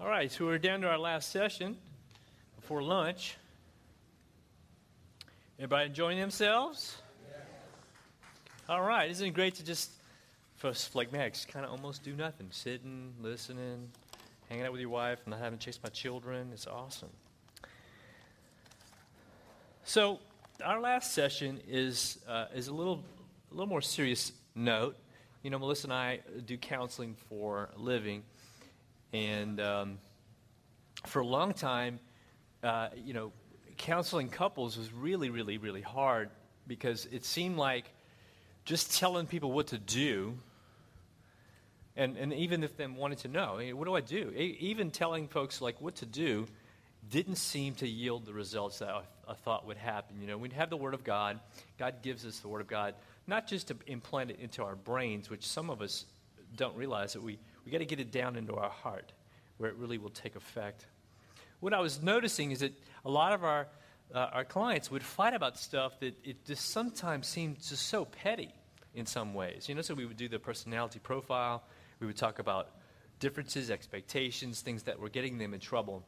All right, so we're down to our last session before lunch. Everybody enjoying themselves? All right, isn't it great to just, for us like Max, kind of almost do nothing, sitting, listening, hanging out with your wife, not having to chase my children? It's awesome. So, our last session is uh, is a little a little more serious note. You know, Melissa and I do counseling for a living, and um, for a long time, uh, you know, counseling couples was really, really, really hard because it seemed like just telling people what to do, and, and even if them wanted to know, what do I do? Even telling folks like what to do didn't seem to yield the results that I, I thought would happen. You know, we have the Word of God. God gives us the Word of God, not just to implant it into our brains, which some of us don't realize that we, we got to get it down into our heart where it really will take effect. What I was noticing is that a lot of our, uh, our clients would fight about stuff that it just sometimes seemed just so petty in some ways. You know, so we would do the personality profile, we would talk about differences, expectations, things that were getting them in trouble.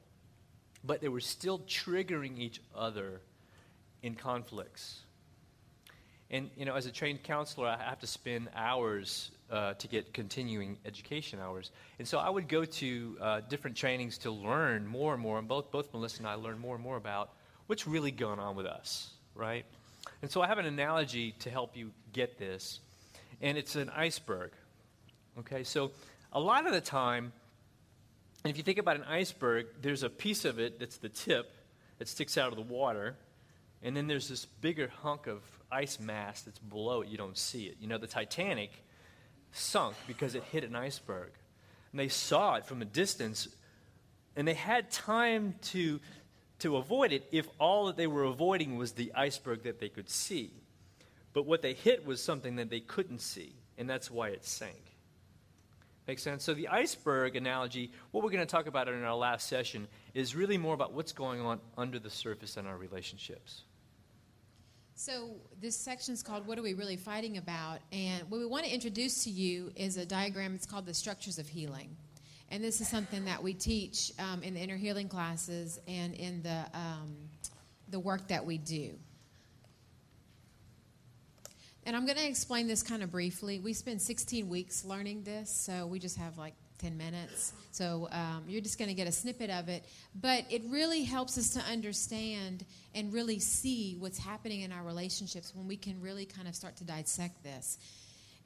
But they were still triggering each other in conflicts. And, you know, as a trained counselor, I have to spend hours uh, to get continuing education hours. And so I would go to uh, different trainings to learn more and more. And both, both Melissa and I learn more and more about what's really going on with us, right? And so I have an analogy to help you get this. And it's an iceberg. Okay, so a lot of the time, if you think about an iceberg, there's a piece of it that's the tip that sticks out of the water. And then there's this bigger hunk of ice mass that's below it. You don't see it. You know, the Titanic sunk because it hit an iceberg. And they saw it from a distance, and they had time to, to avoid it if all that they were avoiding was the iceberg that they could see. But what they hit was something that they couldn't see, and that's why it sank. Makes sense? So, the iceberg analogy, what we're going to talk about in our last session, is really more about what's going on under the surface in our relationships. So, this section is called What Are We Really Fighting About? And what we want to introduce to you is a diagram. It's called the Structures of Healing. And this is something that we teach um, in the inner healing classes and in the, um, the work that we do. And I'm going to explain this kind of briefly. We spend 16 weeks learning this, so we just have like 10 minutes. So um, you're just going to get a snippet of it. But it really helps us to understand and really see what's happening in our relationships when we can really kind of start to dissect this.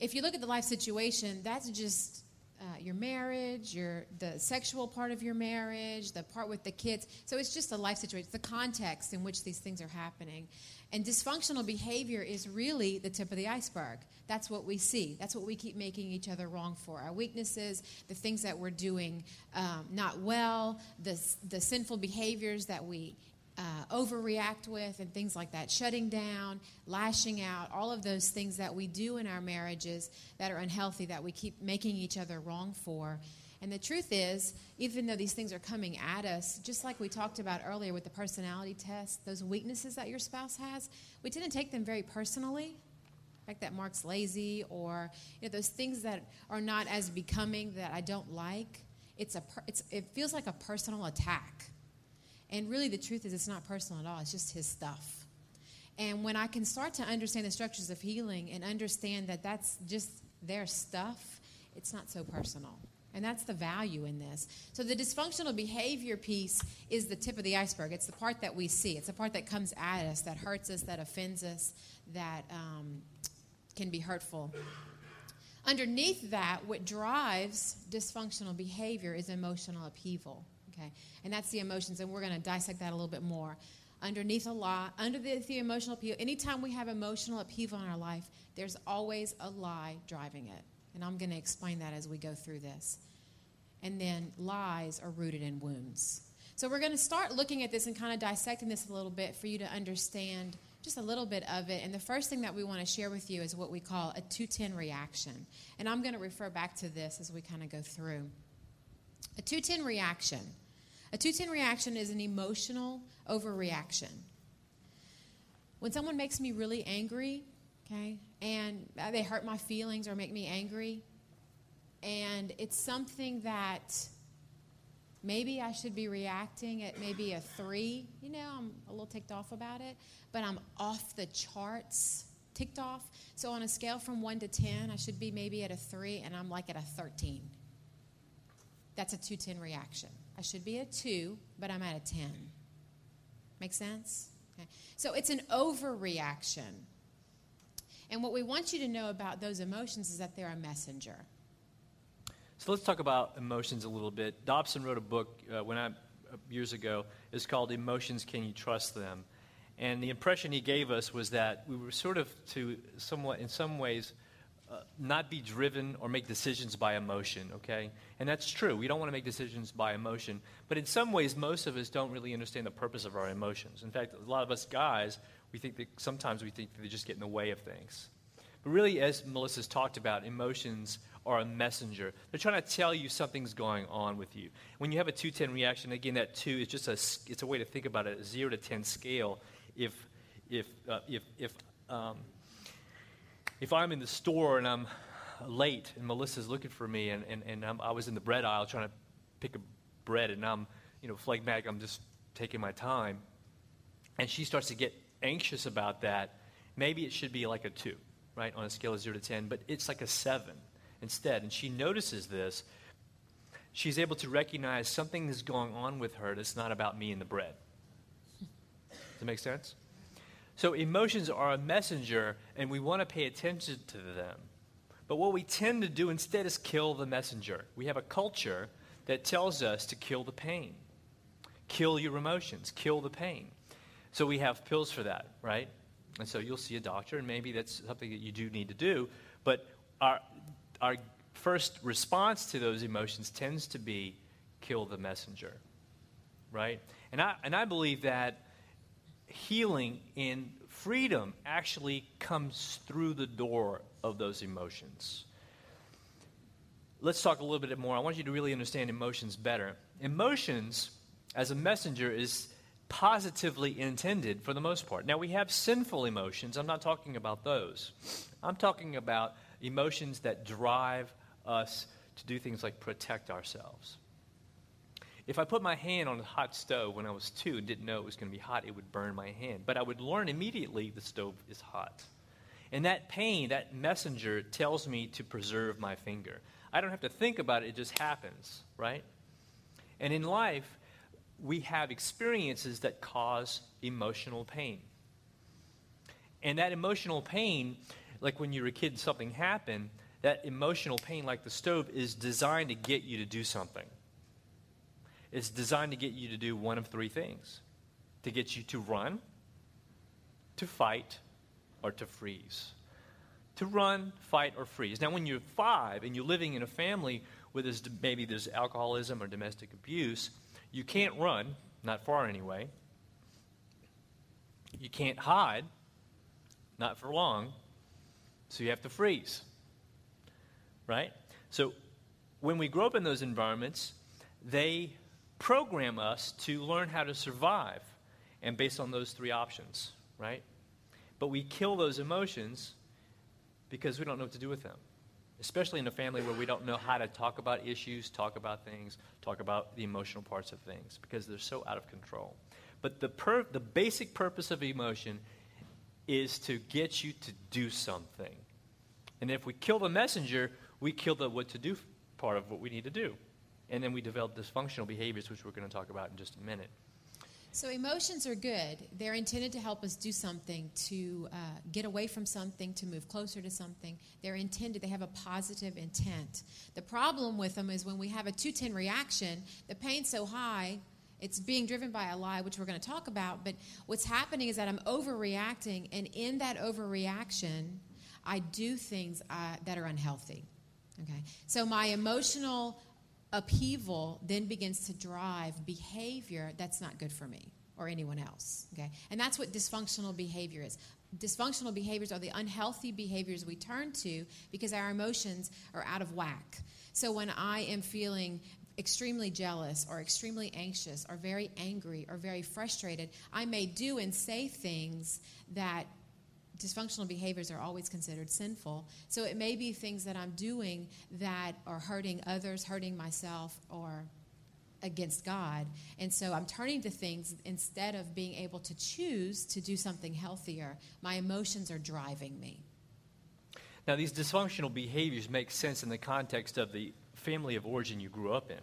If you look at the life situation, that's just uh, your marriage, your the sexual part of your marriage, the part with the kids. So it's just a life situation, it's the context in which these things are happening. And dysfunctional behavior is really the tip of the iceberg. That's what we see. That's what we keep making each other wrong for. Our weaknesses, the things that we're doing um, not well, the, the sinful behaviors that we uh, overreact with, and things like that. Shutting down, lashing out, all of those things that we do in our marriages that are unhealthy, that we keep making each other wrong for. And the truth is, even though these things are coming at us, just like we talked about earlier with the personality test, those weaknesses that your spouse has, we tend to take them very personally. Like that Mark's lazy, or you know, those things that are not as becoming that I don't like. It's a, it's, it feels like a personal attack. And really, the truth is, it's not personal at all. It's just his stuff. And when I can start to understand the structures of healing and understand that that's just their stuff, it's not so personal. And that's the value in this. So, the dysfunctional behavior piece is the tip of the iceberg. It's the part that we see, it's the part that comes at us, that hurts us, that offends us, that um, can be hurtful. Underneath that, what drives dysfunctional behavior is emotional upheaval. Okay? And that's the emotions, and we're going to dissect that a little bit more. Underneath a lot, under the, the emotional upheaval, anytime we have emotional upheaval in our life, there's always a lie driving it. And I'm going to explain that as we go through this. And then lies are rooted in wounds. So we're going to start looking at this and kind of dissecting this a little bit for you to understand just a little bit of it. And the first thing that we want to share with you is what we call a 210 reaction. And I'm going to refer back to this as we kind of go through. A 210 reaction. A 210 reaction is an emotional overreaction. When someone makes me really angry, okay, and Uh, they hurt my feelings or make me angry. And it's something that Maybe I should be reacting at maybe a three. You know, I'm a little ticked off about it, but I'm off the charts ticked off. So on a scale from one to 10, I should be maybe at a three, and I'm like at a 13. That's a 210 reaction. I should be a two, but I'm at a 10. Make sense? Okay. So it's an overreaction. And what we want you to know about those emotions is that they're a messenger. So let's talk about emotions a little bit. Dobson wrote a book uh, when I uh, years ago. It's called "Emotions: Can You Trust Them?" And the impression he gave us was that we were sort of to somewhat, in some ways, uh, not be driven or make decisions by emotion, okay? And that's true. We don't want to make decisions by emotion. But in some ways, most of us don't really understand the purpose of our emotions. In fact, a lot of us guys, we think that sometimes we think that they just get in the way of things. But really, as Melissa's talked about, emotions are a messenger. They're trying to tell you something's going on with you. When you have a 210 reaction, again, that 2 is just a, it's a way to think about it, a 0 to 10 scale if if uh, if if um, if I'm in the store and I'm late and Melissa's looking for me and, and, and i was in the bread aisle trying to pick a bread and I'm you know phlegmatic I'm just taking my time and she starts to get anxious about that maybe it should be like a two right on a scale of zero to ten but it's like a seven instead and she notices this she's able to recognize something is going on with her that's not about me and the bread Does that make sense? So emotions are a messenger, and we want to pay attention to them. But what we tend to do instead is kill the messenger. We have a culture that tells us to kill the pain, kill your emotions, kill the pain. So we have pills for that, right? And so you'll see a doctor, and maybe that's something that you do need to do. But our, our first response to those emotions tends to be kill the messenger, right? And I, and I believe that healing and freedom actually comes through the door of those emotions. Let's talk a little bit more. I want you to really understand emotions better. Emotions, as a messenger, is positively intended for the most part. Now, we have sinful emotions. I'm not talking about those. I'm talking about emotions that drive us to do things like protect ourselves. If I put my hand on a hot stove when I was two and didn't know it was going to be hot, it would burn my hand. But I would learn immediately the stove is hot. And that pain, that messenger, tells me to preserve my finger. I don't have to think about it, it just happens, right? And in life, we have experiences that cause emotional pain. And that emotional pain, like when you're a kid and something happened, that emotional pain, like the stove, is designed to get you to do something. It's designed to get you to do one of three things to get you to run, to fight, or to freeze. To run, fight, or freeze. Now, when you're five and you're living in a family where there's maybe there's alcoholism or domestic abuse, you can't run, not far anyway. You can't hide, not for long. So you have to freeze. Right? So when we grow up in those environments, they program us to learn how to survive, and based on those three options, right? But we kill those emotions because we don't know what to do with them. Especially in a family where we don't know how to talk about issues, talk about things, talk about the emotional parts of things, because they're so out of control. But the, per- the basic purpose of emotion is to get you to do something. And if we kill the messenger, we kill the what to do part of what we need to do. And then we develop dysfunctional behaviors, which we're going to talk about in just a minute. So, emotions are good. They're intended to help us do something, to uh, get away from something, to move closer to something. They're intended, they have a positive intent. The problem with them is when we have a 210 reaction, the pain's so high, it's being driven by a lie, which we're going to talk about. But what's happening is that I'm overreacting, and in that overreaction, I do things uh, that are unhealthy. Okay? So, my emotional upheaval then begins to drive behavior that's not good for me or anyone else. Okay? And that's what dysfunctional behavior is. Dysfunctional behaviors are the unhealthy behaviors we turn to because our emotions are out of whack. So when I am feeling extremely jealous or extremely anxious or very angry or very frustrated, I may do and say things that dysfunctional behaviors are always considered sinful. So it may be things that I'm doing that are hurting others, hurting myself, or against God. And so I'm turning to things instead of being able to choose to do something healthier. My emotions are driving me. Now, these dysfunctional behaviors make sense in the context of the family of origin you grew up in.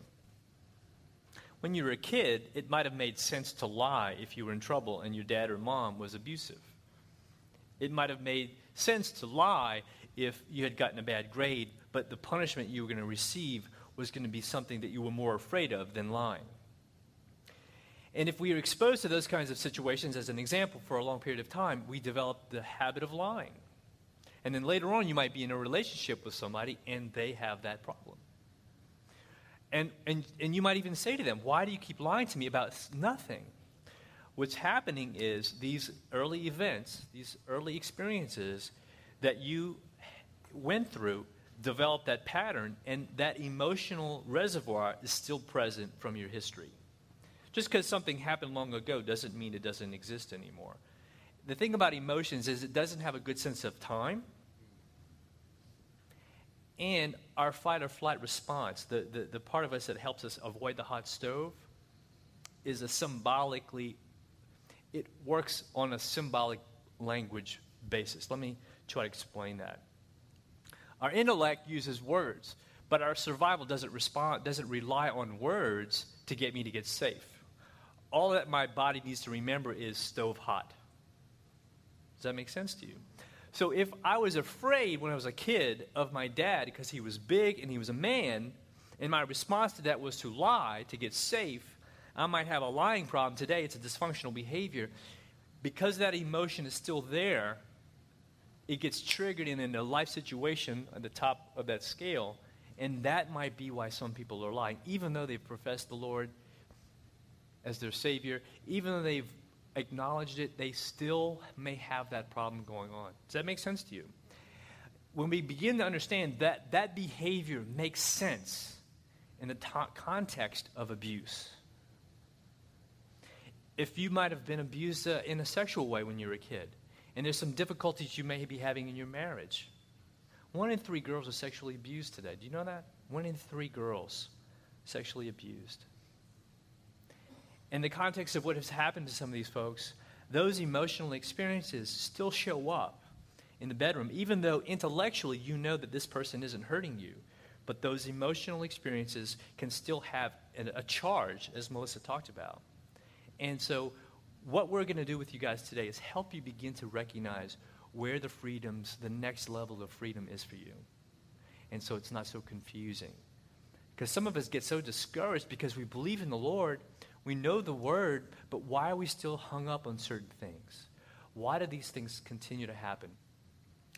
When you were a kid, it might have made sense to lie if you were in trouble and your dad or mom was abusive. It might have made sense to lie if you had gotten a bad grade, but the punishment you were going to receive was going to be something that you were more afraid of than lying. And if we are exposed to those kinds of situations as an example for a long period of time, we develop the habit of lying. And then later on, you might be in a relationship with somebody and they have that problem. And, and, and you might even say to them, Why do you keep lying to me about nothing? What's happening is these early events, these early experiences that you went through, developed that pattern, and that emotional reservoir is still present from your history. Just because something happened long ago doesn't mean it doesn't exist anymore. The thing about emotions is it doesn't have a good sense of time. And our fight or flight response, the, the, the part of us that helps us avoid the hot stove, is a symbolically, it works on a symbolic language basis. Let me try to explain that. Our intellect uses words, but our survival doesn't respond, doesn't rely on words to get me to get safe. All that my body needs to remember is stove hot. Does that make sense to you? So if I was afraid when I was a kid of my dad because he was big and he was a man, and my response to that was to lie to get safe, I might have a lying problem today. It's a dysfunctional behavior. Because that emotion is still there, it gets triggered in a life situation at the top of that scale. And that might be why some people are lying, even though they've professed the Lord as their Savior, even though they've acknowledged it, they still may have that problem going on. Does that make sense to you? When we begin to understand that that behavior makes sense in the context of abuse. If you might have been abused uh, in a sexual way when you were a kid, and there's some difficulties you may be having in your marriage, one in three girls are sexually abused today. Do you know that? One in three girls sexually abused in the context of what has happened to some of these folks, those emotional experiences still show up in the bedroom, even though intellectually you know that this person isn't hurting you. But those emotional experiences can still have a charge, as Melissa talked about. And so, what we're going to do with you guys today is help you begin to recognize where the freedoms, the next level of freedom is for you. And so it's not so confusing. Because some of us get so discouraged because we believe in the Lord, we know the word, but why are we still hung up on certain things? Why do these things continue to happen?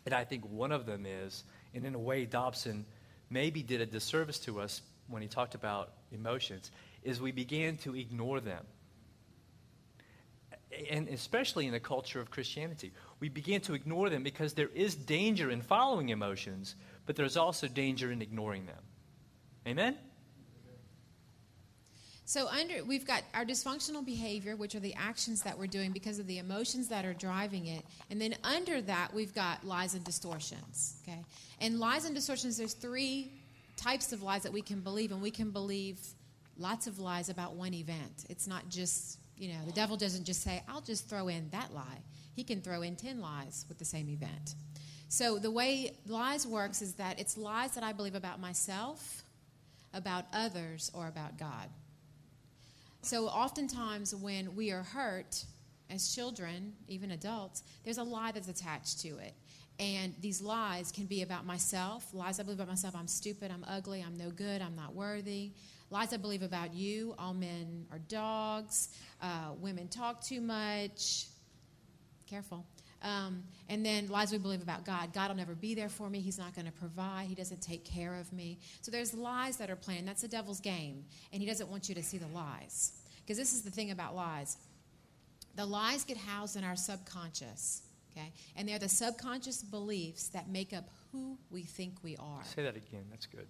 And I think one of them is, and in a way, Dobson maybe did a disservice to us when he talked about emotions, is we began to ignore them. And especially in the culture of Christianity, we begin to ignore them because there is danger in following emotions, but there's also danger in ignoring them. Amen? So under we've got our dysfunctional behavior, which are the actions that we're doing because of the emotions that are driving it, and then under that we've got lies and distortions. Okay, and lies and distortions. There's three types of lies that we can believe, and we can believe lots of lies about one event. It's not just you know the devil doesn't just say I'll just throw in that lie. He can throw in ten lies with the same event. So the way lies works is that it's lies that I believe about myself, about others, or about God. So, oftentimes, when we are hurt as children, even adults, there's a lie that's attached to it. And these lies can be about myself lies I believe about myself I'm stupid, I'm ugly, I'm no good, I'm not worthy. Lies I believe about you all men are dogs, uh, women talk too much. Careful. Um, and then lies we believe about God. God will never be there for me. He's not going to provide. He doesn't take care of me. So there's lies that are planned. That's the devil's game. And he doesn't want you to see the lies. Because this is the thing about lies the lies get housed in our subconscious. Okay? And they're the subconscious beliefs that make up who we think we are. Say that again. That's good.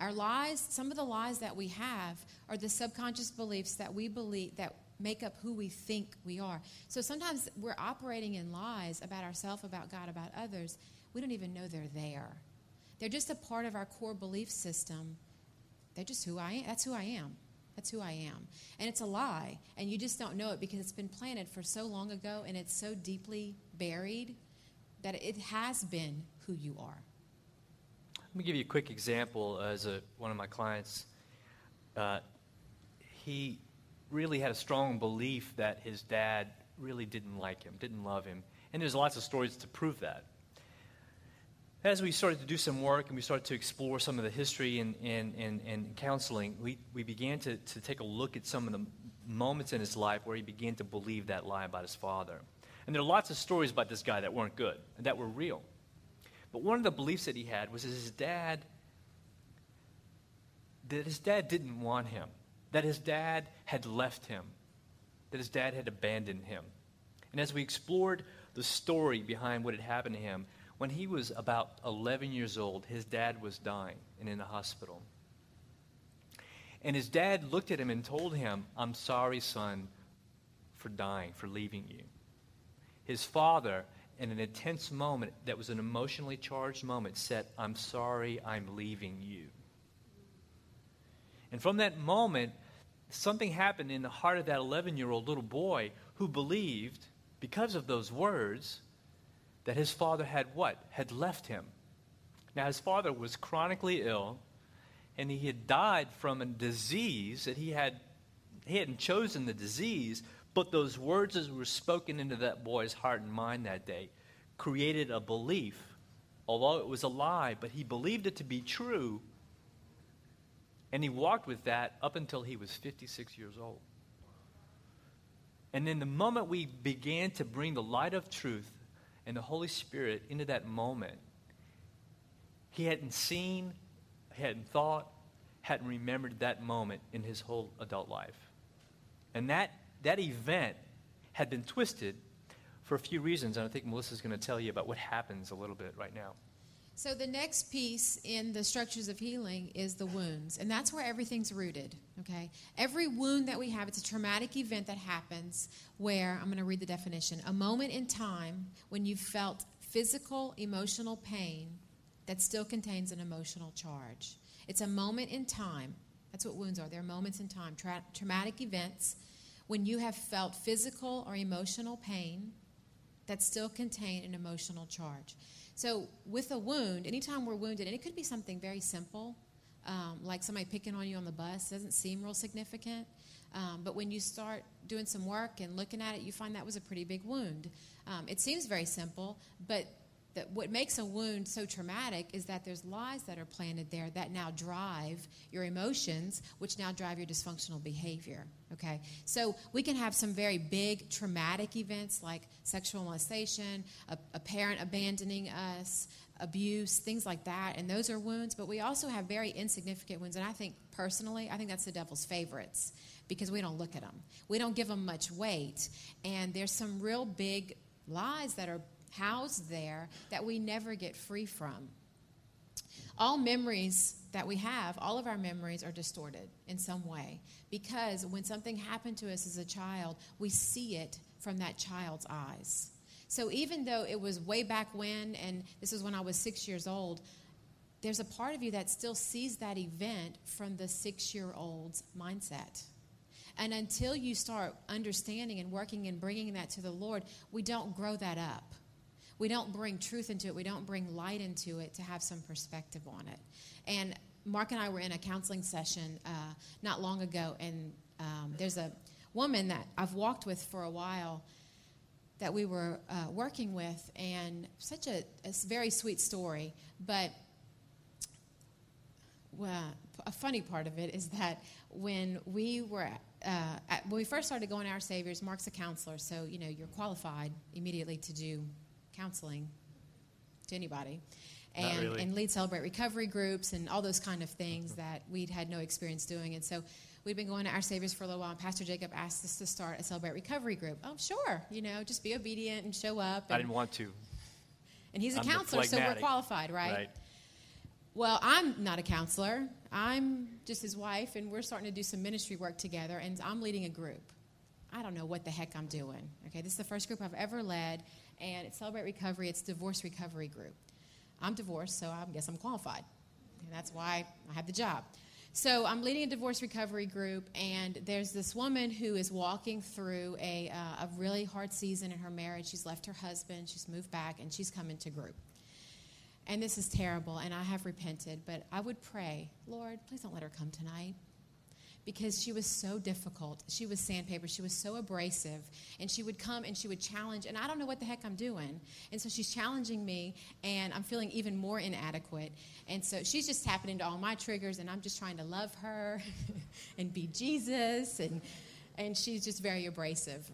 Our lies, some of the lies that we have are the subconscious beliefs that we believe that make up who we think we are. So sometimes we're operating in lies about ourselves, about God, about others. We don't even know they're there. They're just a part of our core belief system. They're just who I am. That's who I am. That's who I am. And it's a lie. And you just don't know it because it's been planted for so long ago and it's so deeply buried that it has been who you are. Let me give you a quick example as a, one of my clients. Uh, he really had a strong belief that his dad really didn't like him, didn't love him. And there's lots of stories to prove that. As we started to do some work and we started to explore some of the history and, and, and, and counseling, we, we began to, to take a look at some of the moments in his life where he began to believe that lie about his father. And there are lots of stories about this guy that weren't good that were real. But one of the beliefs that he had was that his dad that his dad didn't want him, that his dad had left him, that his dad had abandoned him. And as we explored the story behind what had happened to him, when he was about 11 years old, his dad was dying and in the hospital. And his dad looked at him and told him, I'm sorry, son, for dying, for leaving you. His father, in an intense moment that was an emotionally charged moment, said, I'm sorry, I'm leaving you. And from that moment, something happened in the heart of that 11 year old little boy who believed, because of those words, that his father had what? Had left him. Now, his father was chronically ill, and he had died from a disease that he had. He hadn't chosen the disease, but those words that were spoken into that boy's heart and mind that day created a belief, although it was a lie, but he believed it to be true and he walked with that up until he was 56 years old. And then the moment we began to bring the light of truth and the Holy Spirit into that moment, he hadn't seen, hadn't thought, hadn't remembered that moment in his whole adult life. And that, that event had been twisted for a few reasons, and I think Melissa's going to tell you about what happens a little bit right now. So, the next piece in the structures of healing is the wounds, and that's where everything's rooted. Okay? Every wound that we have, it's a traumatic event that happens where, I'm going to read the definition a moment in time when you felt physical, emotional pain that still contains an emotional charge. It's a moment in time. That's what wounds are. They're moments in time, Tra- traumatic events when you have felt physical or emotional pain that still contain an emotional charge. So, with a wound, anytime we're wounded, and it could be something very simple, um, like somebody picking on you on the bus, doesn't seem real significant. Um, but when you start doing some work and looking at it, you find that was a pretty big wound. Um, it seems very simple, but that what makes a wound so traumatic is that there's lies that are planted there that now drive your emotions, which now drive your dysfunctional behavior. Okay? So we can have some very big traumatic events like sexual molestation, a, a parent abandoning us, abuse, things like that, and those are wounds, but we also have very insignificant wounds, and I think personally, I think that's the devil's favorites because we don't look at them. We don't give them much weight, and there's some real big lies that are housed there that we never get free from. All memories that we have, all of our memories are distorted in some way because when something happened to us as a child, we see it from that child's eyes. So even though it was way back when, and this is when I was six years old, there's a part of you that still sees that event from the six year old's mindset. And until you start understanding and working and bringing that to the Lord, we don't grow that up we don't bring truth into it, we don't bring light into it to have some perspective on it. And Mark and I were in a counseling session uh, not long ago, and um, there's a woman that I've walked with for a while that we were uh, working with, and such a, a, very sweet story. But well, a funny part of it is that when we were uh, at, when we first started going to our Saviors, Mark's a counselor, so you know you're qualified immediately to do counseling to anybody. And, really. and lead celebrate recovery groups and all those kind of things mm-hmm. that we'd had no experience doing. And so we'd been going to our Saviors for a little while, and Pastor Jacob asked us to start a celebrate recovery group. Oh, sure, you know, just be obedient and show up. And, I didn't want to. And he's a I'm counselor, so we're qualified, right? Right. Well, I'm not a counselor. I'm just his wife, and we're starting to do some ministry work together, and I'm leading a group. I don't know what the heck I'm doing. Okay, this is the first group I've ever led, and it's Celebrate Recovery. It's divorce recovery group. I'm divorced, so I guess I'm qualified, and that's why I have the job. So I'm leading a divorce recovery group, and there's this woman who is walking through a, uh, a really hard season in her marriage. She's left her husband, she's moved back, and she's come into group. And this is terrible, and I have repented, but I would pray, Lord, please don't let her come tonight because she was so difficult. She was sandpaper. She was so abrasive. And she would come and she would challenge, and I don't know what the heck I'm doing. And so she's challenging me, and I'm feeling even more inadequate. And so she's just tapping into all my triggers, and I'm just trying to love her and be Jesus. And, and she's just very abrasive.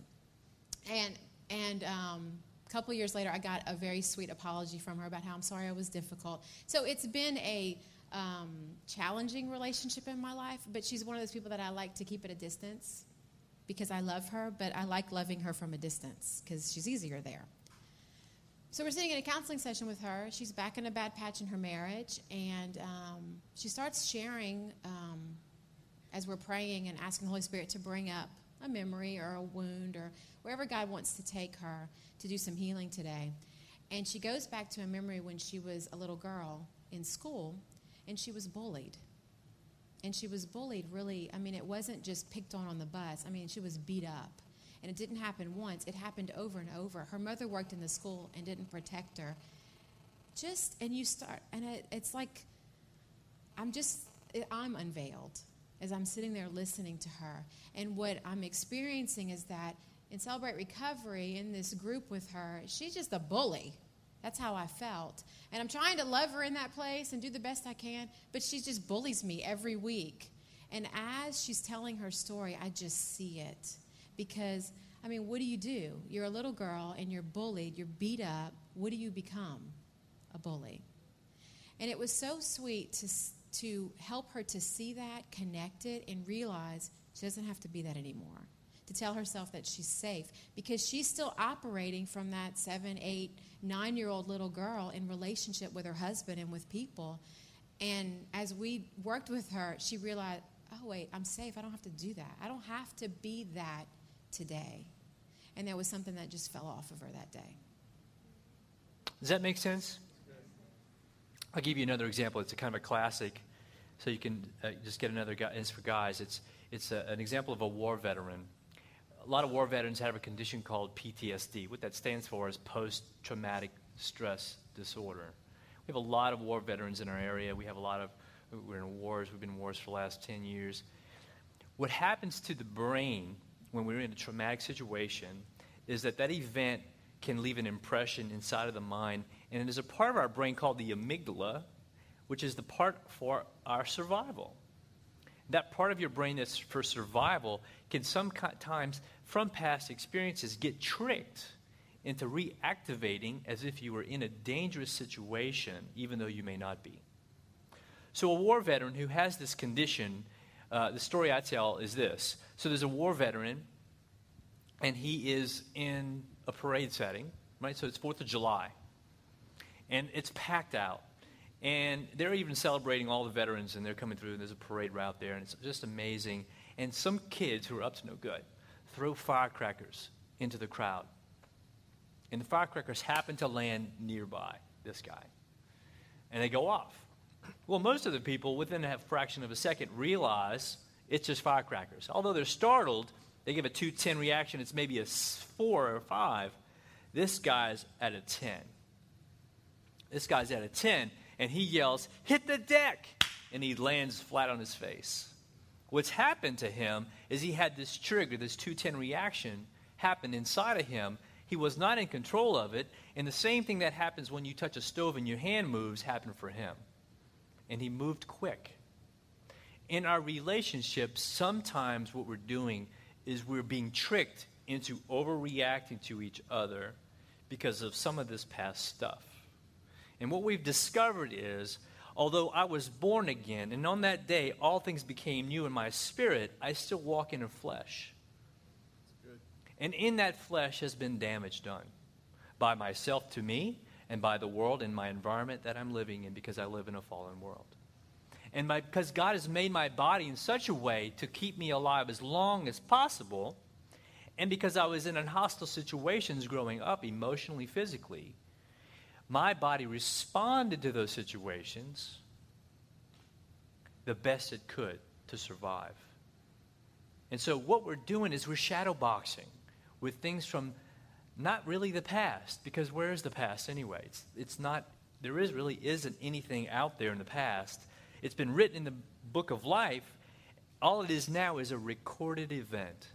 And, and, um, a couple years later, I got a very sweet apology from her about how I'm sorry I was difficult. So it's been a um, challenging relationship in my life, but she's one of those people that I like to keep at a distance because I love her, but I like loving her from a distance because she's easier there. So we're sitting in a counseling session with her. She's back in a bad patch in her marriage, and um, she starts sharing um, as we're praying and asking the Holy Spirit to bring up a memory or a wound or wherever God wants to take her to do some healing today. And she goes back to a memory when she was a little girl in school and she was bullied. And she was bullied really, I mean, it wasn't just picked on on the bus. I mean, she was beat up. And it didn't happen once, it happened over and over. Her mother worked in the school and didn't protect her. Just, and you start, and it, it's like, I'm just, I'm unveiled as I'm sitting there listening to her. And what I'm experiencing is that in Celebrate Recovery, in this group with her, she's just a bully. That's how I felt. And I'm trying to love her in that place and do the best I can, but she just bullies me every week. And as she's telling her story, I just see it. Because, I mean, what do you do? You're a little girl and you're bullied, you're beat up. What do you become? A bully. And it was so sweet to, to help her to see that, connect it, and realize she doesn't have to be that anymore. To tell herself that she's safe because she's still operating from that seven, eight, nine year old little girl in relationship with her husband and with people. And as we worked with her, she realized, oh, wait, I'm safe. I don't have to do that. I don't have to be that today. And there was something that just fell off of her that day. Does that make sense? I'll give you another example. It's a kind of a classic, so you can uh, just get another guy. It's for guys. It's, it's a, an example of a war veteran a lot of war veterans have a condition called PTSD. What that stands for is post traumatic stress disorder. We have a lot of war veterans in our area. We have a lot of, we're in wars, we've been in wars for the last 10 years. What happens to the brain when we're in a traumatic situation is that that event can leave an impression inside of the mind, and it is a part of our brain called the amygdala, which is the part for our survival that part of your brain that's for survival can sometimes, from past experiences, get tricked into reactivating as if you were in a dangerous situation, even though you may not be. So, a war veteran who has this condition, uh, the story I tell is this. So, there's a war veteran, and he is in a parade setting, right? So, it's 4th of July, and it's packed out. And they're even celebrating all the veterans, and they're coming through, and there's a parade route there, and it's just amazing. And some kids who are up to no good throw firecrackers into the crowd. And the firecrackers happen to land nearby this guy. And they go off. Well, most of the people, within a fraction of a second, realize it's just firecrackers. Although they're startled, they give a 2 10 reaction, it's maybe a 4 or 5. This guy's at a 10. This guy's at a 10 and he yells, Hit the deck! And he lands flat on his face. What's happened to him is he had this trigger, this 210 reaction happen inside of him. He was not in control of it, and the same thing that happens when you touch a stove and your hand moves happened for him. And he moved quick. In our relationships, sometimes what we're doing is we're being tricked into overreacting to each other because of some of this past stuff. And what we've discovered is, although I was born again, and on that day all things became new in my spirit, I still walk in a flesh. And in that flesh has been damage done by myself to me and by the world and my environment that I'm living in because I live in a fallen world. And my, because God has made my body in such a way to keep me alive as long as possible, and because I was in hostile situations growing up, emotionally, physically, my body responded to those situations the best it could to survive. And so, what we're doing is we're shadow boxing with things from not really the past, because where is the past anyway? It's, it's not, there is really isn't anything out there in the past. It's been written in the book of life. All it is now is a recorded event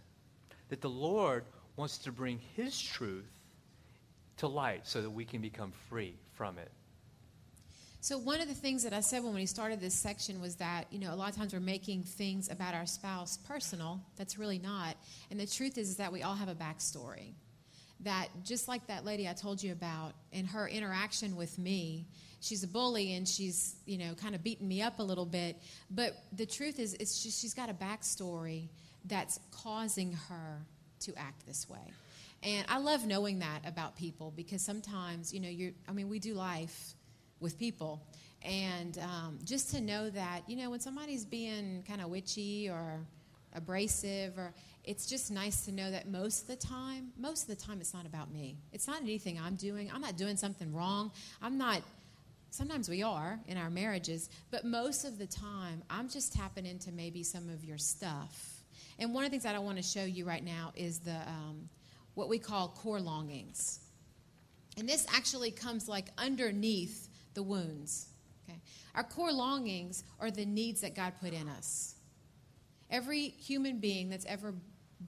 that the Lord wants to bring His truth to light so that we can become free from it. So one of the things that I said when we started this section was that, you know, a lot of times we're making things about our spouse personal. That's really not. And the truth is, is that we all have a backstory. That just like that lady I told you about in her interaction with me, she's a bully and she's, you know, kind of beating me up a little bit. But the truth is, it's just, she's got a backstory that's causing her to act this way. And I love knowing that about people because sometimes, you know, you're, I mean, we do life with people. And um, just to know that, you know, when somebody's being kind of witchy or abrasive, or it's just nice to know that most of the time, most of the time, it's not about me. It's not anything I'm doing. I'm not doing something wrong. I'm not. Sometimes we are in our marriages, but most of the time, I'm just tapping into maybe some of your stuff. And one of the things that I want to show you right now is the um, what we call core longings. And this actually comes like underneath the wounds. Okay? Our core longings are the needs that God put in us. Every human being that's ever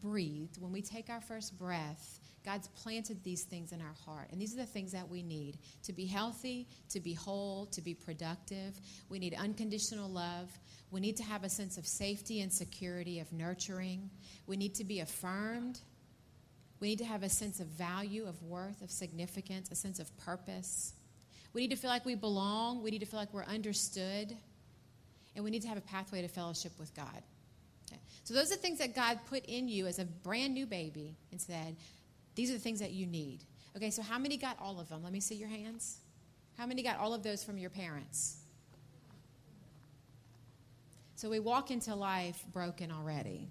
breathed, when we take our first breath, God's planted these things in our heart. And these are the things that we need to be healthy, to be whole, to be productive. We need unconditional love. We need to have a sense of safety and security, of nurturing. We need to be affirmed. We need to have a sense of value, of worth, of significance, a sense of purpose. We need to feel like we belong. We need to feel like we're understood. And we need to have a pathway to fellowship with God. Okay. So, those are things that God put in you as a brand new baby and said, These are the things that you need. Okay, so how many got all of them? Let me see your hands. How many got all of those from your parents? So, we walk into life broken already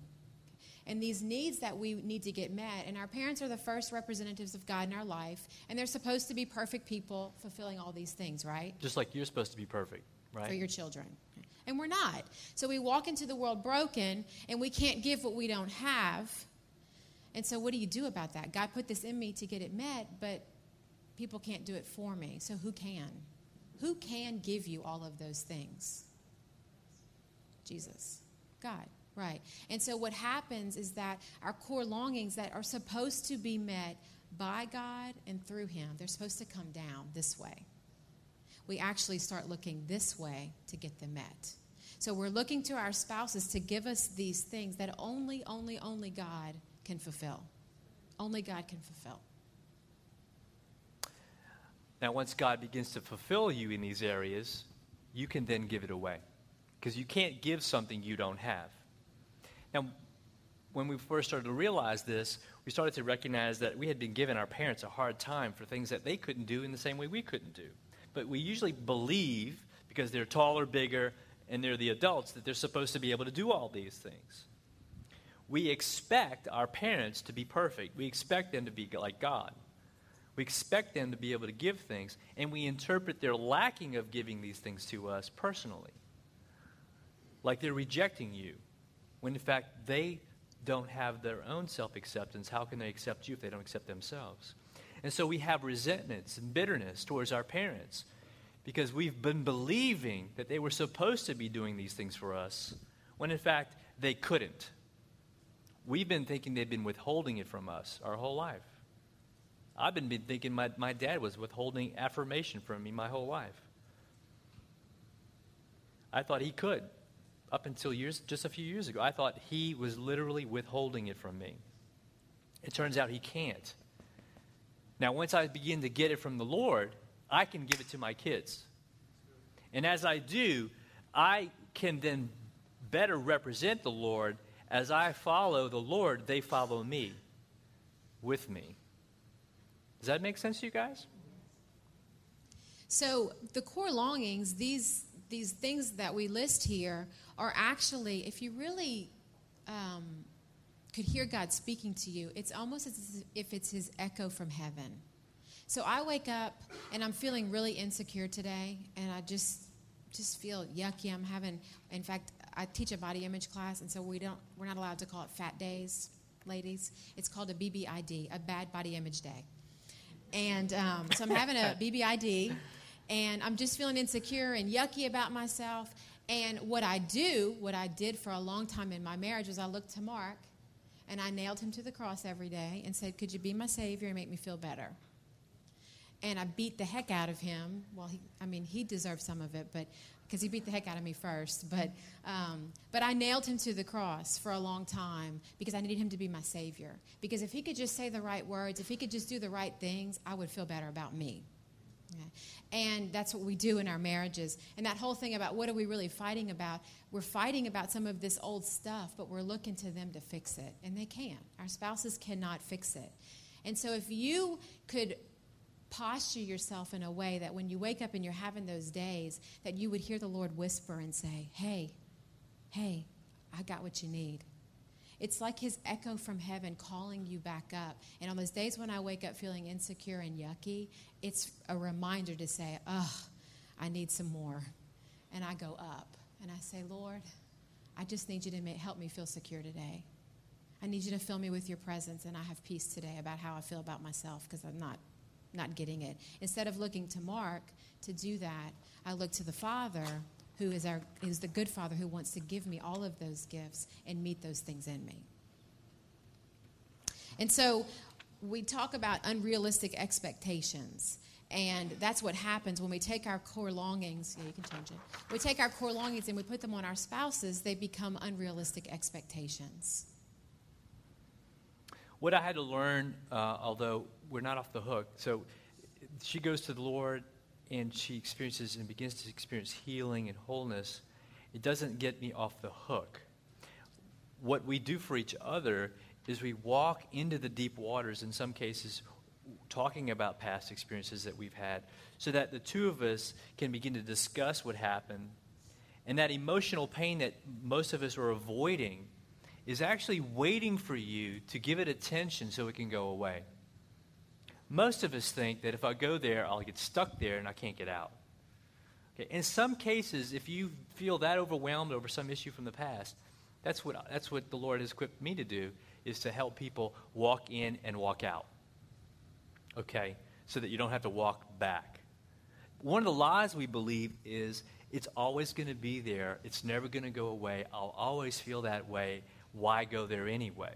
and these needs that we need to get met. And our parents are the first representatives of God in our life, and they're supposed to be perfect people fulfilling all these things, right? Just like you're supposed to be perfect, right? For your children. And we're not. So we walk into the world broken, and we can't give what we don't have. And so, what do you do about that? God put this in me to get it met, but people can't do it for me. So, who can? Who can give you all of those things? Jesus, God. Right. And so what happens is that our core longings that are supposed to be met by God and through Him, they're supposed to come down this way. We actually start looking this way to get them met. So we're looking to our spouses to give us these things that only, only, only God can fulfill. Only God can fulfill. Now, once God begins to fulfill you in these areas, you can then give it away. Because you can't give something you don't have. Now, when we first started to realize this, we started to recognize that we had been giving our parents a hard time for things that they couldn't do in the same way we couldn't do. But we usually believe, because they're taller, bigger, and they're the adults, that they're supposed to be able to do all these things. We expect our parents to be perfect. We expect them to be like God. We expect them to be able to give things, and we interpret their lacking of giving these things to us personally. Like they're rejecting you when in fact they don't have their own self acceptance. How can they accept you if they don't accept themselves? And so we have resentments and bitterness towards our parents because we've been believing that they were supposed to be doing these things for us when in fact they couldn't. We've been thinking they've been withholding it from us our whole life. I've been thinking my, my dad was withholding affirmation from me my whole life. I thought he could up until years, just a few years ago, I thought he was literally withholding it from me. It turns out he can't. Now, once I begin to get it from the Lord, I can give it to my kids. And as I do, I can then better represent the Lord. As I follow the Lord, they follow me with me. Does that make sense to you guys? So, the core longings, these, these things that we list here, are actually, if you really um, could hear God speaking to you, it's almost as if it's his echo from heaven. So I wake up and I'm feeling really insecure today, and I just just feel yucky. I'm having, in fact, I teach a body image class, and so we don't, we're not allowed to call it fat days, ladies. It's called a BBID, a bad body image day. And um, so I'm having a BBID, and I'm just feeling insecure and yucky about myself. And what I do, what I did for a long time in my marriage, was I looked to Mark and I nailed him to the cross every day and said, Could you be my Savior and make me feel better? And I beat the heck out of him. Well, he, I mean, he deserved some of it, but because he beat the heck out of me first. But, um, but I nailed him to the cross for a long time because I needed him to be my Savior. Because if he could just say the right words, if he could just do the right things, I would feel better about me. Yeah. And that's what we do in our marriages. And that whole thing about what are we really fighting about? We're fighting about some of this old stuff, but we're looking to them to fix it. And they can't. Our spouses cannot fix it. And so if you could posture yourself in a way that when you wake up and you're having those days, that you would hear the Lord whisper and say, Hey, hey, I got what you need. It's like his echo from heaven calling you back up. And on those days when I wake up feeling insecure and yucky, it's a reminder to say, oh, I need some more. And I go up and I say, Lord, I just need you to help me feel secure today. I need you to fill me with your presence, and I have peace today about how I feel about myself because I'm not, not getting it. Instead of looking to Mark to do that, I look to the Father who is, our, is the good Father who wants to give me all of those gifts and meet those things in me. And so we talk about unrealistic expectations. And that's what happens when we take our core longings. Yeah, you can change it. We take our core longings and we put them on our spouses, they become unrealistic expectations. What I had to learn, uh, although we're not off the hook, so she goes to the Lord and she experiences and begins to experience healing and wholeness, it doesn't get me off the hook. What we do for each other is we walk into the deep waters, in some cases, talking about past experiences that we've had, so that the two of us can begin to discuss what happened. And that emotional pain that most of us are avoiding is actually waiting for you to give it attention so it can go away. Most of us think that if I go there, I'll get stuck there and I can't get out. Okay? In some cases, if you feel that overwhelmed over some issue from the past, that's what, that's what the Lord has equipped me to do, is to help people walk in and walk out. Okay? So that you don't have to walk back. One of the lies we believe is it's always going to be there. It's never going to go away. I'll always feel that way. Why go there anyway?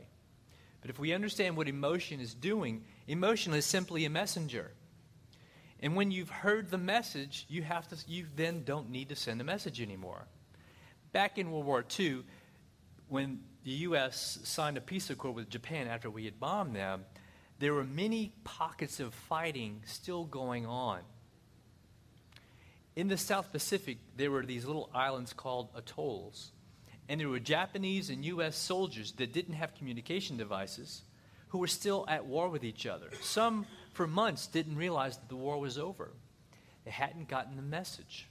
But if we understand what emotion is doing, emotion is simply a messenger. And when you've heard the message, you have to you then don't need to send a message anymore. Back in World War II, when the US signed a peace accord with Japan after we had bombed them, there were many pockets of fighting still going on. In the South Pacific, there were these little islands called atolls. And there were Japanese and U.S. soldiers that didn't have communication devices who were still at war with each other. Some, for months, didn't realize that the war was over. They hadn't gotten the message.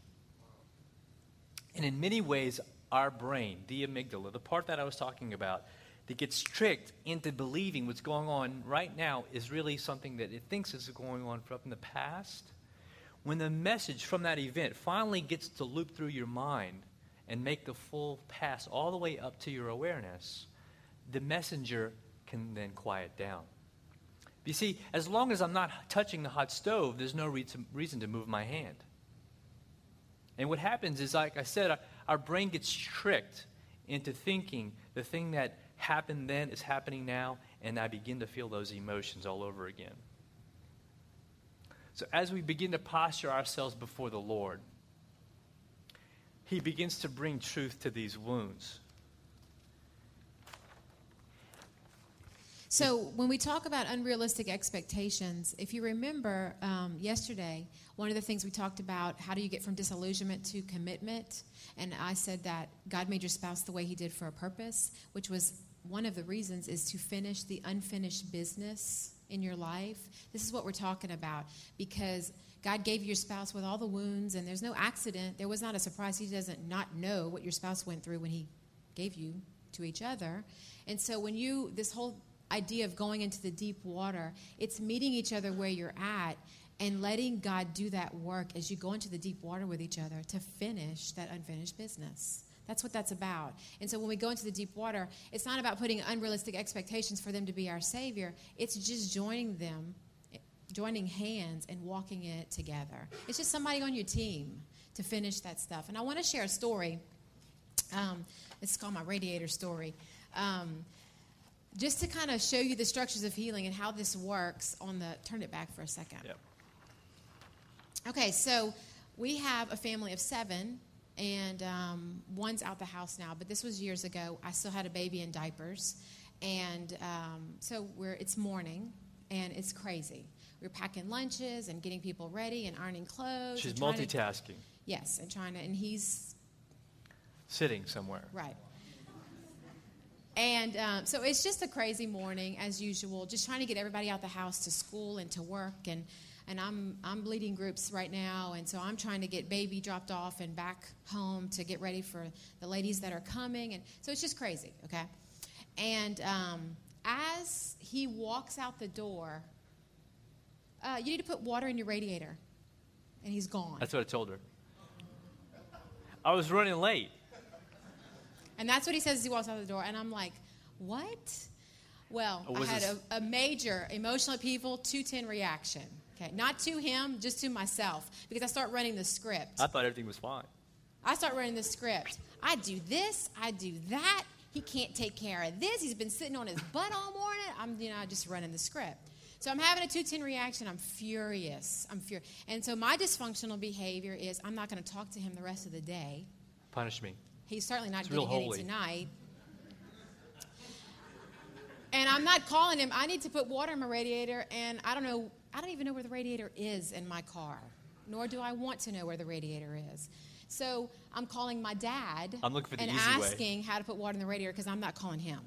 And in many ways, our brain, the amygdala, the part that I was talking about, that gets tricked into believing what's going on right now is really something that it thinks is going on from the past. When the message from that event finally gets to loop through your mind, and make the full pass all the way up to your awareness, the messenger can then quiet down. You see, as long as I'm not touching the hot stove, there's no reason to move my hand. And what happens is, like I said, our brain gets tricked into thinking the thing that happened then is happening now, and I begin to feel those emotions all over again. So, as we begin to posture ourselves before the Lord, he begins to bring truth to these wounds. So, when we talk about unrealistic expectations, if you remember um, yesterday, one of the things we talked about how do you get from disillusionment to commitment? And I said that God made your spouse the way He did for a purpose, which was one of the reasons is to finish the unfinished business in your life. This is what we're talking about because God gave your spouse with all the wounds, and there's no accident. There was not a surprise. He doesn't not know what your spouse went through when He gave you to each other. And so, when you, this whole idea of going into the deep water, it's meeting each other where you're at and letting God do that work as you go into the deep water with each other to finish that unfinished business. That's what that's about. And so when we go into the deep water, it's not about putting unrealistic expectations for them to be our Savior, it's just joining them, joining hands, and walking it together. It's just somebody on your team to finish that stuff. And I want to share a story. Um, it's called my radiator story. Um, just to kind of show you the structures of healing and how this works on the turn it back for a second. Yep. Okay, so we have a family of seven, and um, one's out the house now, but this was years ago. I still had a baby in diapers, and um, so we're it's morning, and it's crazy. We're packing lunches and getting people ready and ironing clothes. She's trying to- multitasking, yes, and trying to, and he's sitting somewhere. Right. And um, so it's just a crazy morning as usual, just trying to get everybody out the house to school and to work. And, and I'm, I'm leading groups right now, and so I'm trying to get baby dropped off and back home to get ready for the ladies that are coming. And so it's just crazy, okay? And um, as he walks out the door, uh, you need to put water in your radiator. And he's gone. That's what I told her. I was running late. And that's what he says as he walks out the door. And I'm like, what? Well, I had a, a major emotional upheaval, 210 reaction. Okay, not to him, just to myself, because I start running the script. I thought everything was fine. I start running the script. I do this, I do that. He can't take care of this. He's been sitting on his butt all morning. I'm, you know, just running the script. So I'm having a 210 reaction. I'm furious. I'm furious. And so my dysfunctional behavior is I'm not going to talk to him the rest of the day. Punish me. He's certainly not getting any tonight. And I'm not calling him. I need to put water in my radiator, and I don't know. I don't even know where the radiator is in my car, nor do I want to know where the radiator is. So I'm calling my dad I'm looking for the and easy way. asking how to put water in the radiator because I'm not calling him.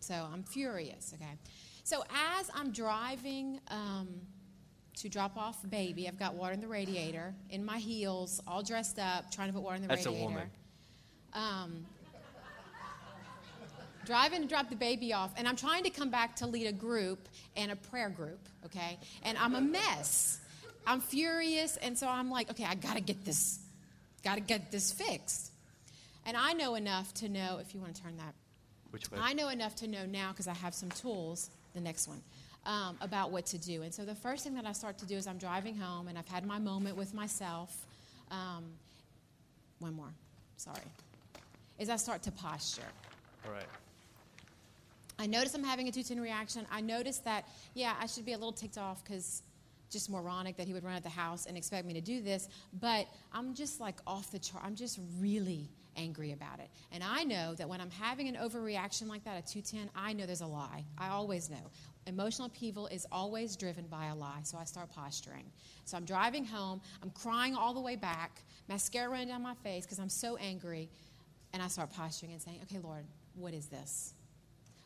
So I'm furious. Okay. So as I'm driving um, to drop off baby, I've got water in the radiator in my heels, all dressed up, trying to put water in the That's a radiator. woman. Um, driving to drop the baby off, and I'm trying to come back to lead a group and a prayer group, okay? And I'm a mess. I'm furious, and so I'm like, okay, I gotta get this, gotta get this fixed. And I know enough to know, if you want to turn that Which way? I know enough to know now because I have some tools, the next one, um, about what to do. And so the first thing that I start to do is I'm driving home and I've had my moment with myself. Um, one more, sorry. Is I start to posture. All right. I notice I'm having a 210 reaction. I notice that, yeah, I should be a little ticked off because just moronic that he would run at the house and expect me to do this. But I'm just like off the chart. I'm just really angry about it. And I know that when I'm having an overreaction like that, a 210, I know there's a lie. I always know. Emotional upheaval is always driven by a lie. So I start posturing. So I'm driving home. I'm crying all the way back, mascara running down my face because I'm so angry. And I start posturing and saying, okay, Lord, what is this?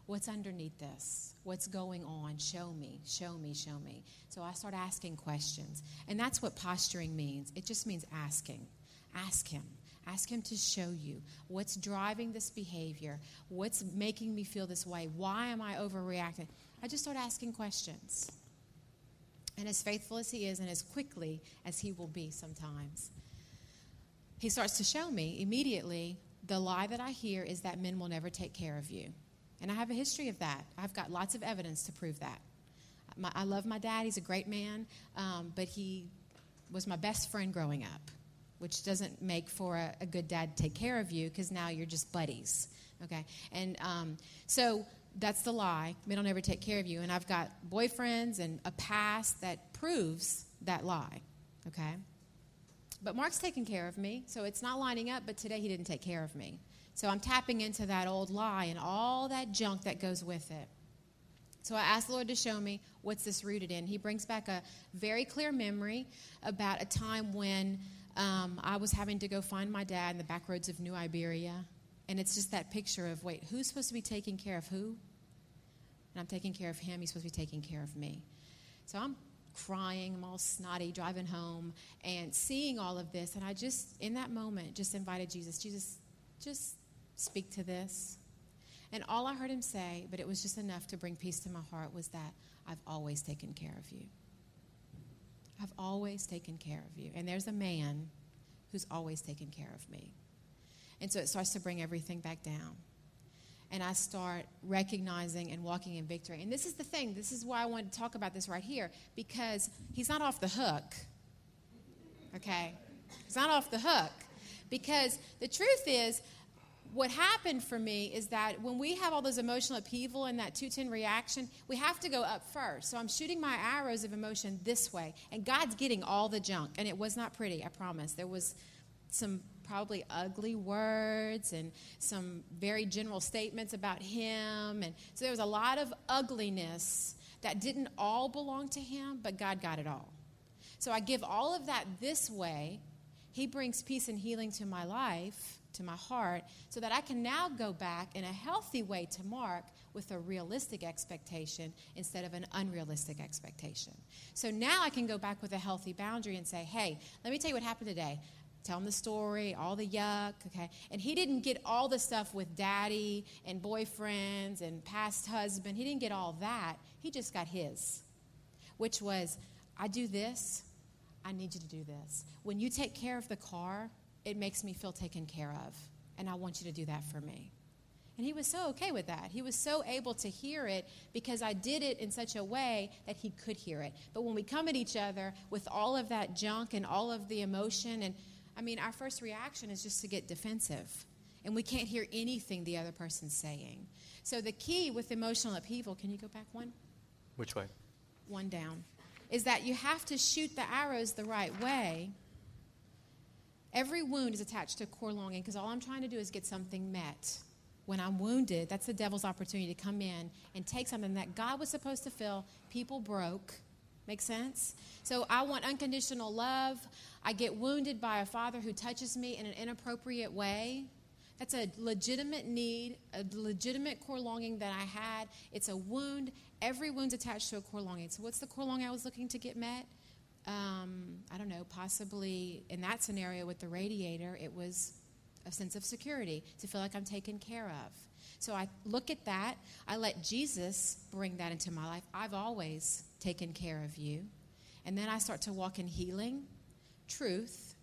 What's underneath this? What's going on? Show me, show me, show me. So I start asking questions. And that's what posturing means. It just means asking. Ask Him. Ask Him to show you what's driving this behavior, what's making me feel this way, why am I overreacting? I just start asking questions. And as faithful as He is, and as quickly as He will be sometimes, He starts to show me immediately the lie that I hear is that men will never take care of you. And I have a history of that. I've got lots of evidence to prove that. My, I love my dad, he's a great man, um, but he was my best friend growing up, which doesn't make for a, a good dad to take care of you because now you're just buddies. Okay? And um, so that's the lie. Men will never take care of you. And I've got boyfriends and a past that proves that lie. Okay? But Mark's taking care of me, so it's not lining up, but today he didn't take care of me. So I'm tapping into that old lie and all that junk that goes with it. So I asked the Lord to show me what's this rooted in. He brings back a very clear memory about a time when um, I was having to go find my dad in the back roads of New Iberia. And it's just that picture of wait, who's supposed to be taking care of who? And I'm taking care of him. He's supposed to be taking care of me. So I'm crying, I'm all snotty, driving home, and seeing all of this. And I just, in that moment, just invited Jesus, Jesus, just speak to this. And all I heard him say, but it was just enough to bring peace to my heart, was that I've always taken care of you. I've always taken care of you. And there's a man who's always taken care of me. And so it starts to bring everything back down. And I start recognizing and walking in victory. And this is the thing, this is why I wanted to talk about this right here, because he's not off the hook. Okay? He's not off the hook. Because the truth is, what happened for me is that when we have all those emotional upheaval and that 210 reaction, we have to go up first. So I'm shooting my arrows of emotion this way, and God's getting all the junk. And it was not pretty, I promise. There was some probably ugly words and some very general statements about him. And so there was a lot of ugliness that didn't all belong to him, but God got it all. So I give all of that this way. He brings peace and healing to my life to my heart so that I can now go back in a healthy way to Mark with a realistic expectation instead of an unrealistic expectation. So now I can go back with a healthy boundary and say, hey, let me tell you what happened today. Tell him the story, all the yuck, okay? And he didn't get all the stuff with daddy and boyfriends and past husband. He didn't get all that. He just got his, which was, I do this, I need you to do this. When you take care of the car, it makes me feel taken care of. And I want you to do that for me. And he was so okay with that. He was so able to hear it because I did it in such a way that he could hear it. But when we come at each other with all of that junk and all of the emotion, and I mean, our first reaction is just to get defensive. And we can't hear anything the other person's saying. So the key with emotional upheaval, can you go back one? Which way? One down. Is that you have to shoot the arrows the right way Every wound is attached to a core longing because all I'm trying to do is get something met. When I'm wounded, that's the devil's opportunity to come in and take something that God was supposed to fill, people broke. Make sense? So I want unconditional love. I get wounded by a father who touches me in an inappropriate way. That's a legitimate need, a legitimate core longing that I had. It's a wound. Every wound's attached to a core longing. So, what's the core longing I was looking to get met? Um, I don't know, possibly in that scenario with the radiator, it was a sense of security, to feel like I'm taken care of. So I look at that. I let Jesus bring that into my life. I've always taken care of you. And then I start to walk in healing, truth,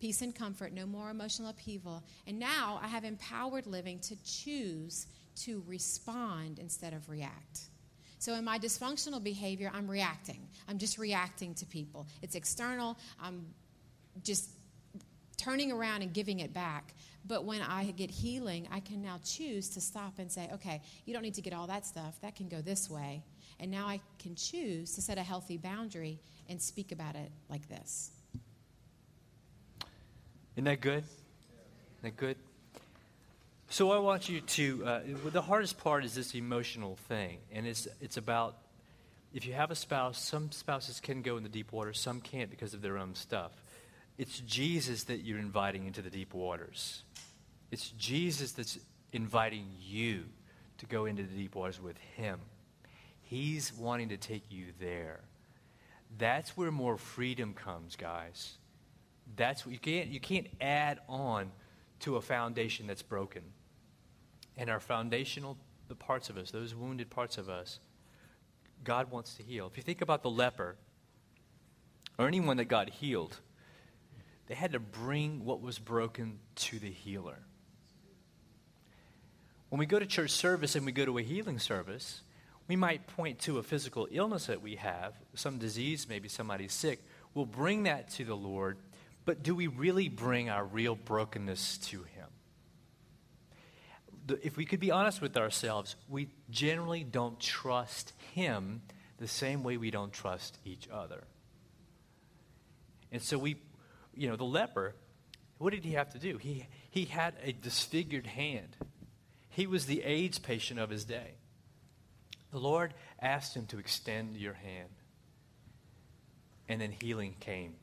peace and comfort, no more emotional upheaval. And now I have empowered living to choose to respond instead of react. So in my dysfunctional behavior, I'm reacting. I'm just reacting to people. It's external. I'm just turning around and giving it back. But when I get healing, I can now choose to stop and say, okay, you don't need to get all that stuff. That can go this way. And now I can choose to set a healthy boundary and speak about it like this. Isn't that good? Isn't that good? So I want you to. Uh, the hardest part is this emotional thing, and it's it's about if you have a spouse. Some spouses can go in the deep water, some can't because of their own stuff. It's Jesus that you're inviting into the deep waters. It's Jesus that's inviting you to go into the deep waters with Him. He's wanting to take you there. That's where more freedom comes, guys. That's what you can't you can't add on to a foundation that's broken and our foundational the parts of us, those wounded parts of us, God wants to heal. If you think about the leper or anyone that got healed, they had to bring what was broken to the healer. When we go to church service and we go to a healing service, we might point to a physical illness that we have, some disease, maybe somebody's sick. We'll bring that to the Lord, but do we really bring our real brokenness to Him? If we could be honest with ourselves, we generally don't trust Him the same way we don't trust each other. And so we, you know, the leper, what did he have to do? He, he had a disfigured hand. He was the AIDS patient of his day. The Lord asked him to extend your hand. And then healing came.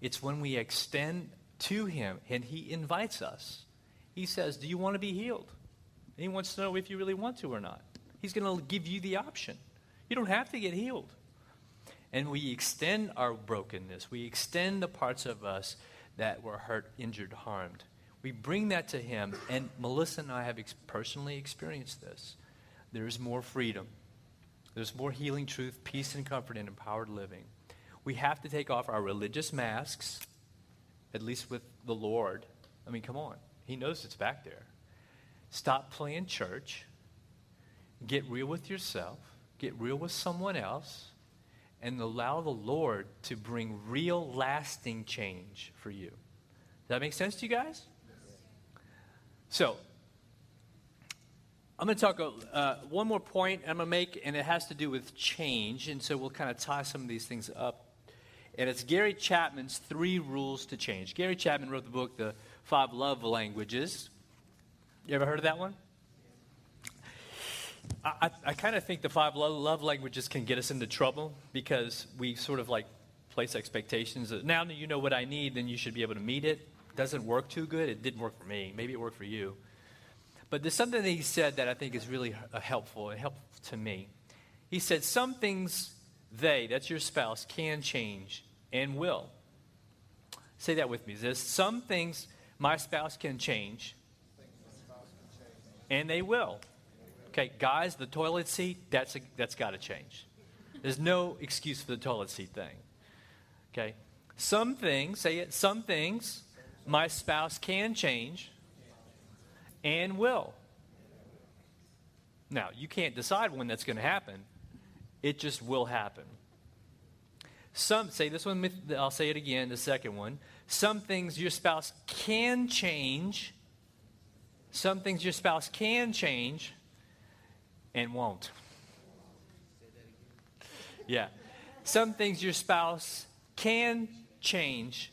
It's when we extend to him and he invites us he says, Do you want to be healed? And he wants to know if you really want to or not. He's going to give you the option. You don't have to get healed. And we extend our brokenness, we extend the parts of us that were hurt, injured, harmed. We bring that to Him, and Melissa and I have ex- personally experienced this. There is more freedom, there's more healing truth, peace, and comfort, and empowered living we have to take off our religious masks, at least with the Lord. I mean, come on. He knows it's back there. Stop playing church. Get real with yourself. Get real with someone else. And allow the Lord to bring real, lasting change for you. Does that make sense to you guys? So, I'm going to talk uh, one more point I'm going to make, and it has to do with change. And so we'll kind of tie some of these things up. And it's Gary Chapman's Three Rules to Change. Gary Chapman wrote the book, The Five Love Languages. You ever heard of that one? I, I, kind of think the five love, love languages can get us into trouble because we sort of like place expectations that now that you know what I need, then you should be able to meet it. Doesn't work too good. It didn't work for me. Maybe it worked for you. But there's something that he said that I think is really uh, helpful and helpful to me. He said, Some things they, that's your spouse, can change and will. Say that with me. There's some things my spouse can change and they will. Okay, guys, the toilet seat, that's, a, that's got to change. There's no excuse for the toilet seat thing. Okay, some things, say it, some things my spouse can change and will. Now, you can't decide when that's going to happen, it just will happen. Some, say this one, I'll say it again, the second one. Some things your spouse can change some things your spouse can change and won't. Yeah. Some things your spouse can change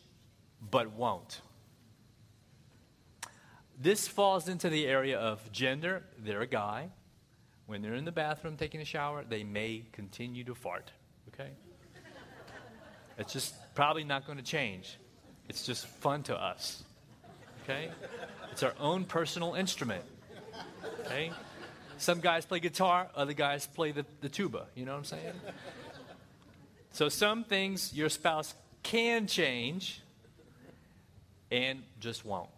but won't. This falls into the area of gender. They're a guy. When they're in the bathroom taking a shower, they may continue to fart. Okay? It's just probably not going to change. It's just fun to us. Okay? It's our own personal instrument. Okay? Some guys play guitar, other guys play the, the tuba. You know what I'm saying? So some things your spouse can change and just won't.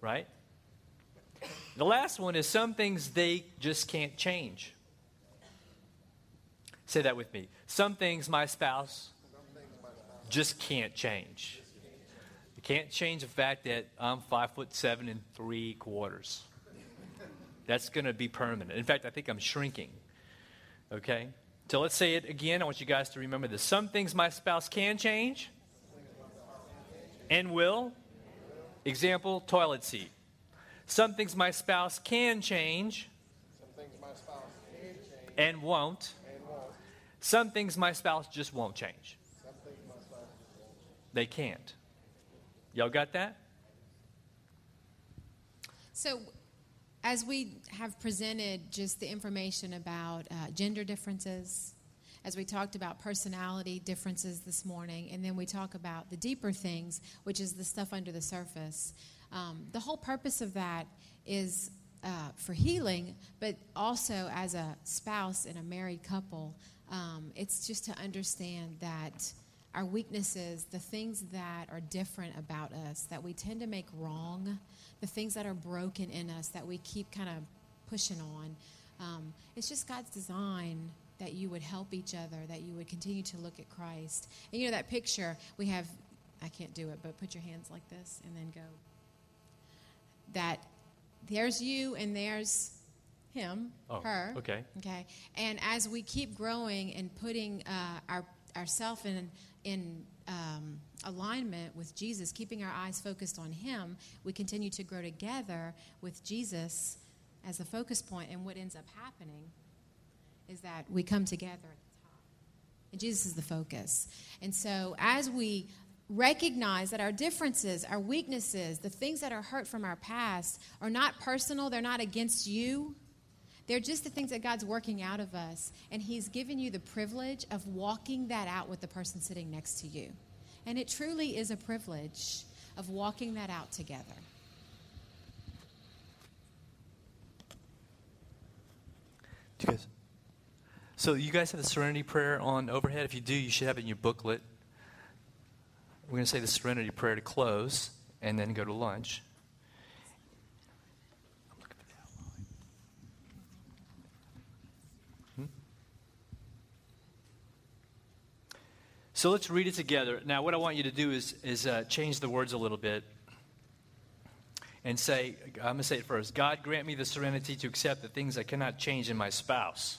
Right? The last one is some things they just can't change. Say that with me. Some things my spouse just can't change. You can't change the fact that I'm five foot seven and three quarters. That's going to be permanent. In fact, I think I'm shrinking. Okay? So let's say it again. I want you guys to remember this. Some things my spouse can change and will. Example, toilet seat. Some things my spouse can change, and, won't. Some things my spouse just won't change. They can't. Y'all got that? So, as we have presented just the information about uh, gender differences, as we talked about personality differences this morning, and then we talk about the deeper things, which is the stuff under the surface. Um, the whole purpose of that is uh, for healing, but also as a spouse in a married couple, um, it's just to understand that our weaknesses, the things that are different about us that we tend to make wrong, the things that are broken in us that we keep kind of pushing on. Um, it's just God's design that you would help each other, that you would continue to look at Christ. And you know that picture we have, I can't do it, but put your hands like this and then go. That there's you and there's him, oh, her. Okay. Okay. And as we keep growing and putting uh, our ourself in in um, alignment with Jesus, keeping our eyes focused on Him, we continue to grow together with Jesus as a focus point. And what ends up happening is that we come together at the top. And Jesus is the focus. And so as we recognize that our differences, our weaknesses, the things that are hurt from our past are not personal, they're not against you they're just the things that God's working out of us. And He's given you the privilege of walking that out with the person sitting next to you. And it truly is a privilege of walking that out together. You guys, so you guys have the serenity prayer on overhead. If you do, you should have it in your booklet. We're going to say the serenity prayer to close and then go to lunch. So let's read it together. Now, what I want you to do is, is uh, change the words a little bit and say, I'm going to say it first God, grant me the serenity to accept the things I cannot change in my spouse.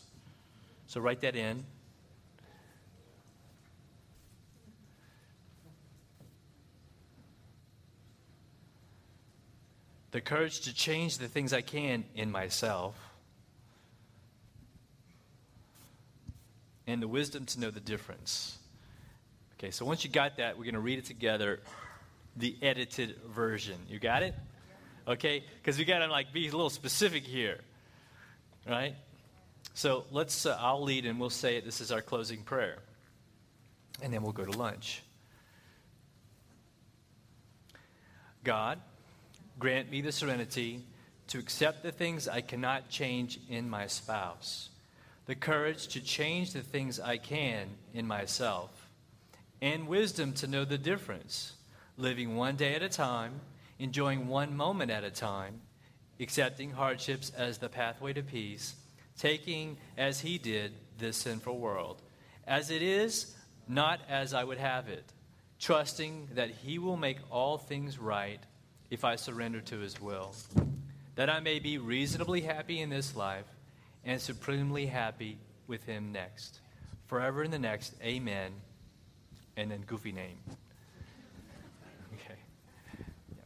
So write that in. The courage to change the things I can in myself. And the wisdom to know the difference. Okay, so once you got that, we're going to read it together, the edited version. You got it? Okay, because we got to like be a little specific here, right? So let's. Uh, I'll lead and we'll say it. This is our closing prayer, and then we'll go to lunch. God, grant me the serenity to accept the things I cannot change in my spouse, the courage to change the things I can in myself and wisdom to know the difference, living one day at a time, enjoying one moment at a time, accepting hardships as the pathway to peace, taking, as he did, this sinful world, as it is, not as I would have it, trusting that he will make all things right if I surrender to his will, that I may be reasonably happy in this life and supremely happy with him next. Forever in the next, amen and then goofy name. Okay. Yep.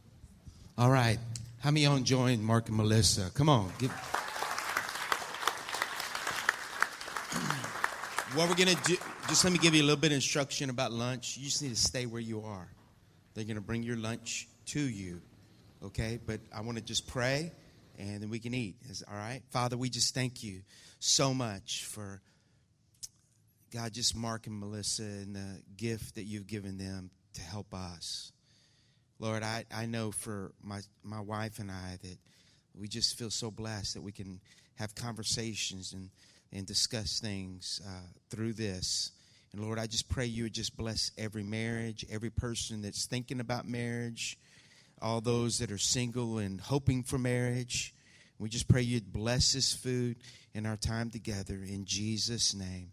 All right. How many y'all join Mark and Melissa? Come on. Give... what we're going to do, just let me give you a little bit of instruction about lunch. You just need to stay where you are. They're going to bring your lunch to you, okay? But I want to just pray and then we can eat. Is, all right? Father, we just thank you so much for God, just Mark and Melissa and the gift that you've given them to help us. Lord, I, I know for my, my wife and I that we just feel so blessed that we can have conversations and, and discuss things uh, through this. And Lord, I just pray you would just bless every marriage, every person that's thinking about marriage, all those that are single and hoping for marriage. We just pray you'd bless this food and our time together in Jesus' name.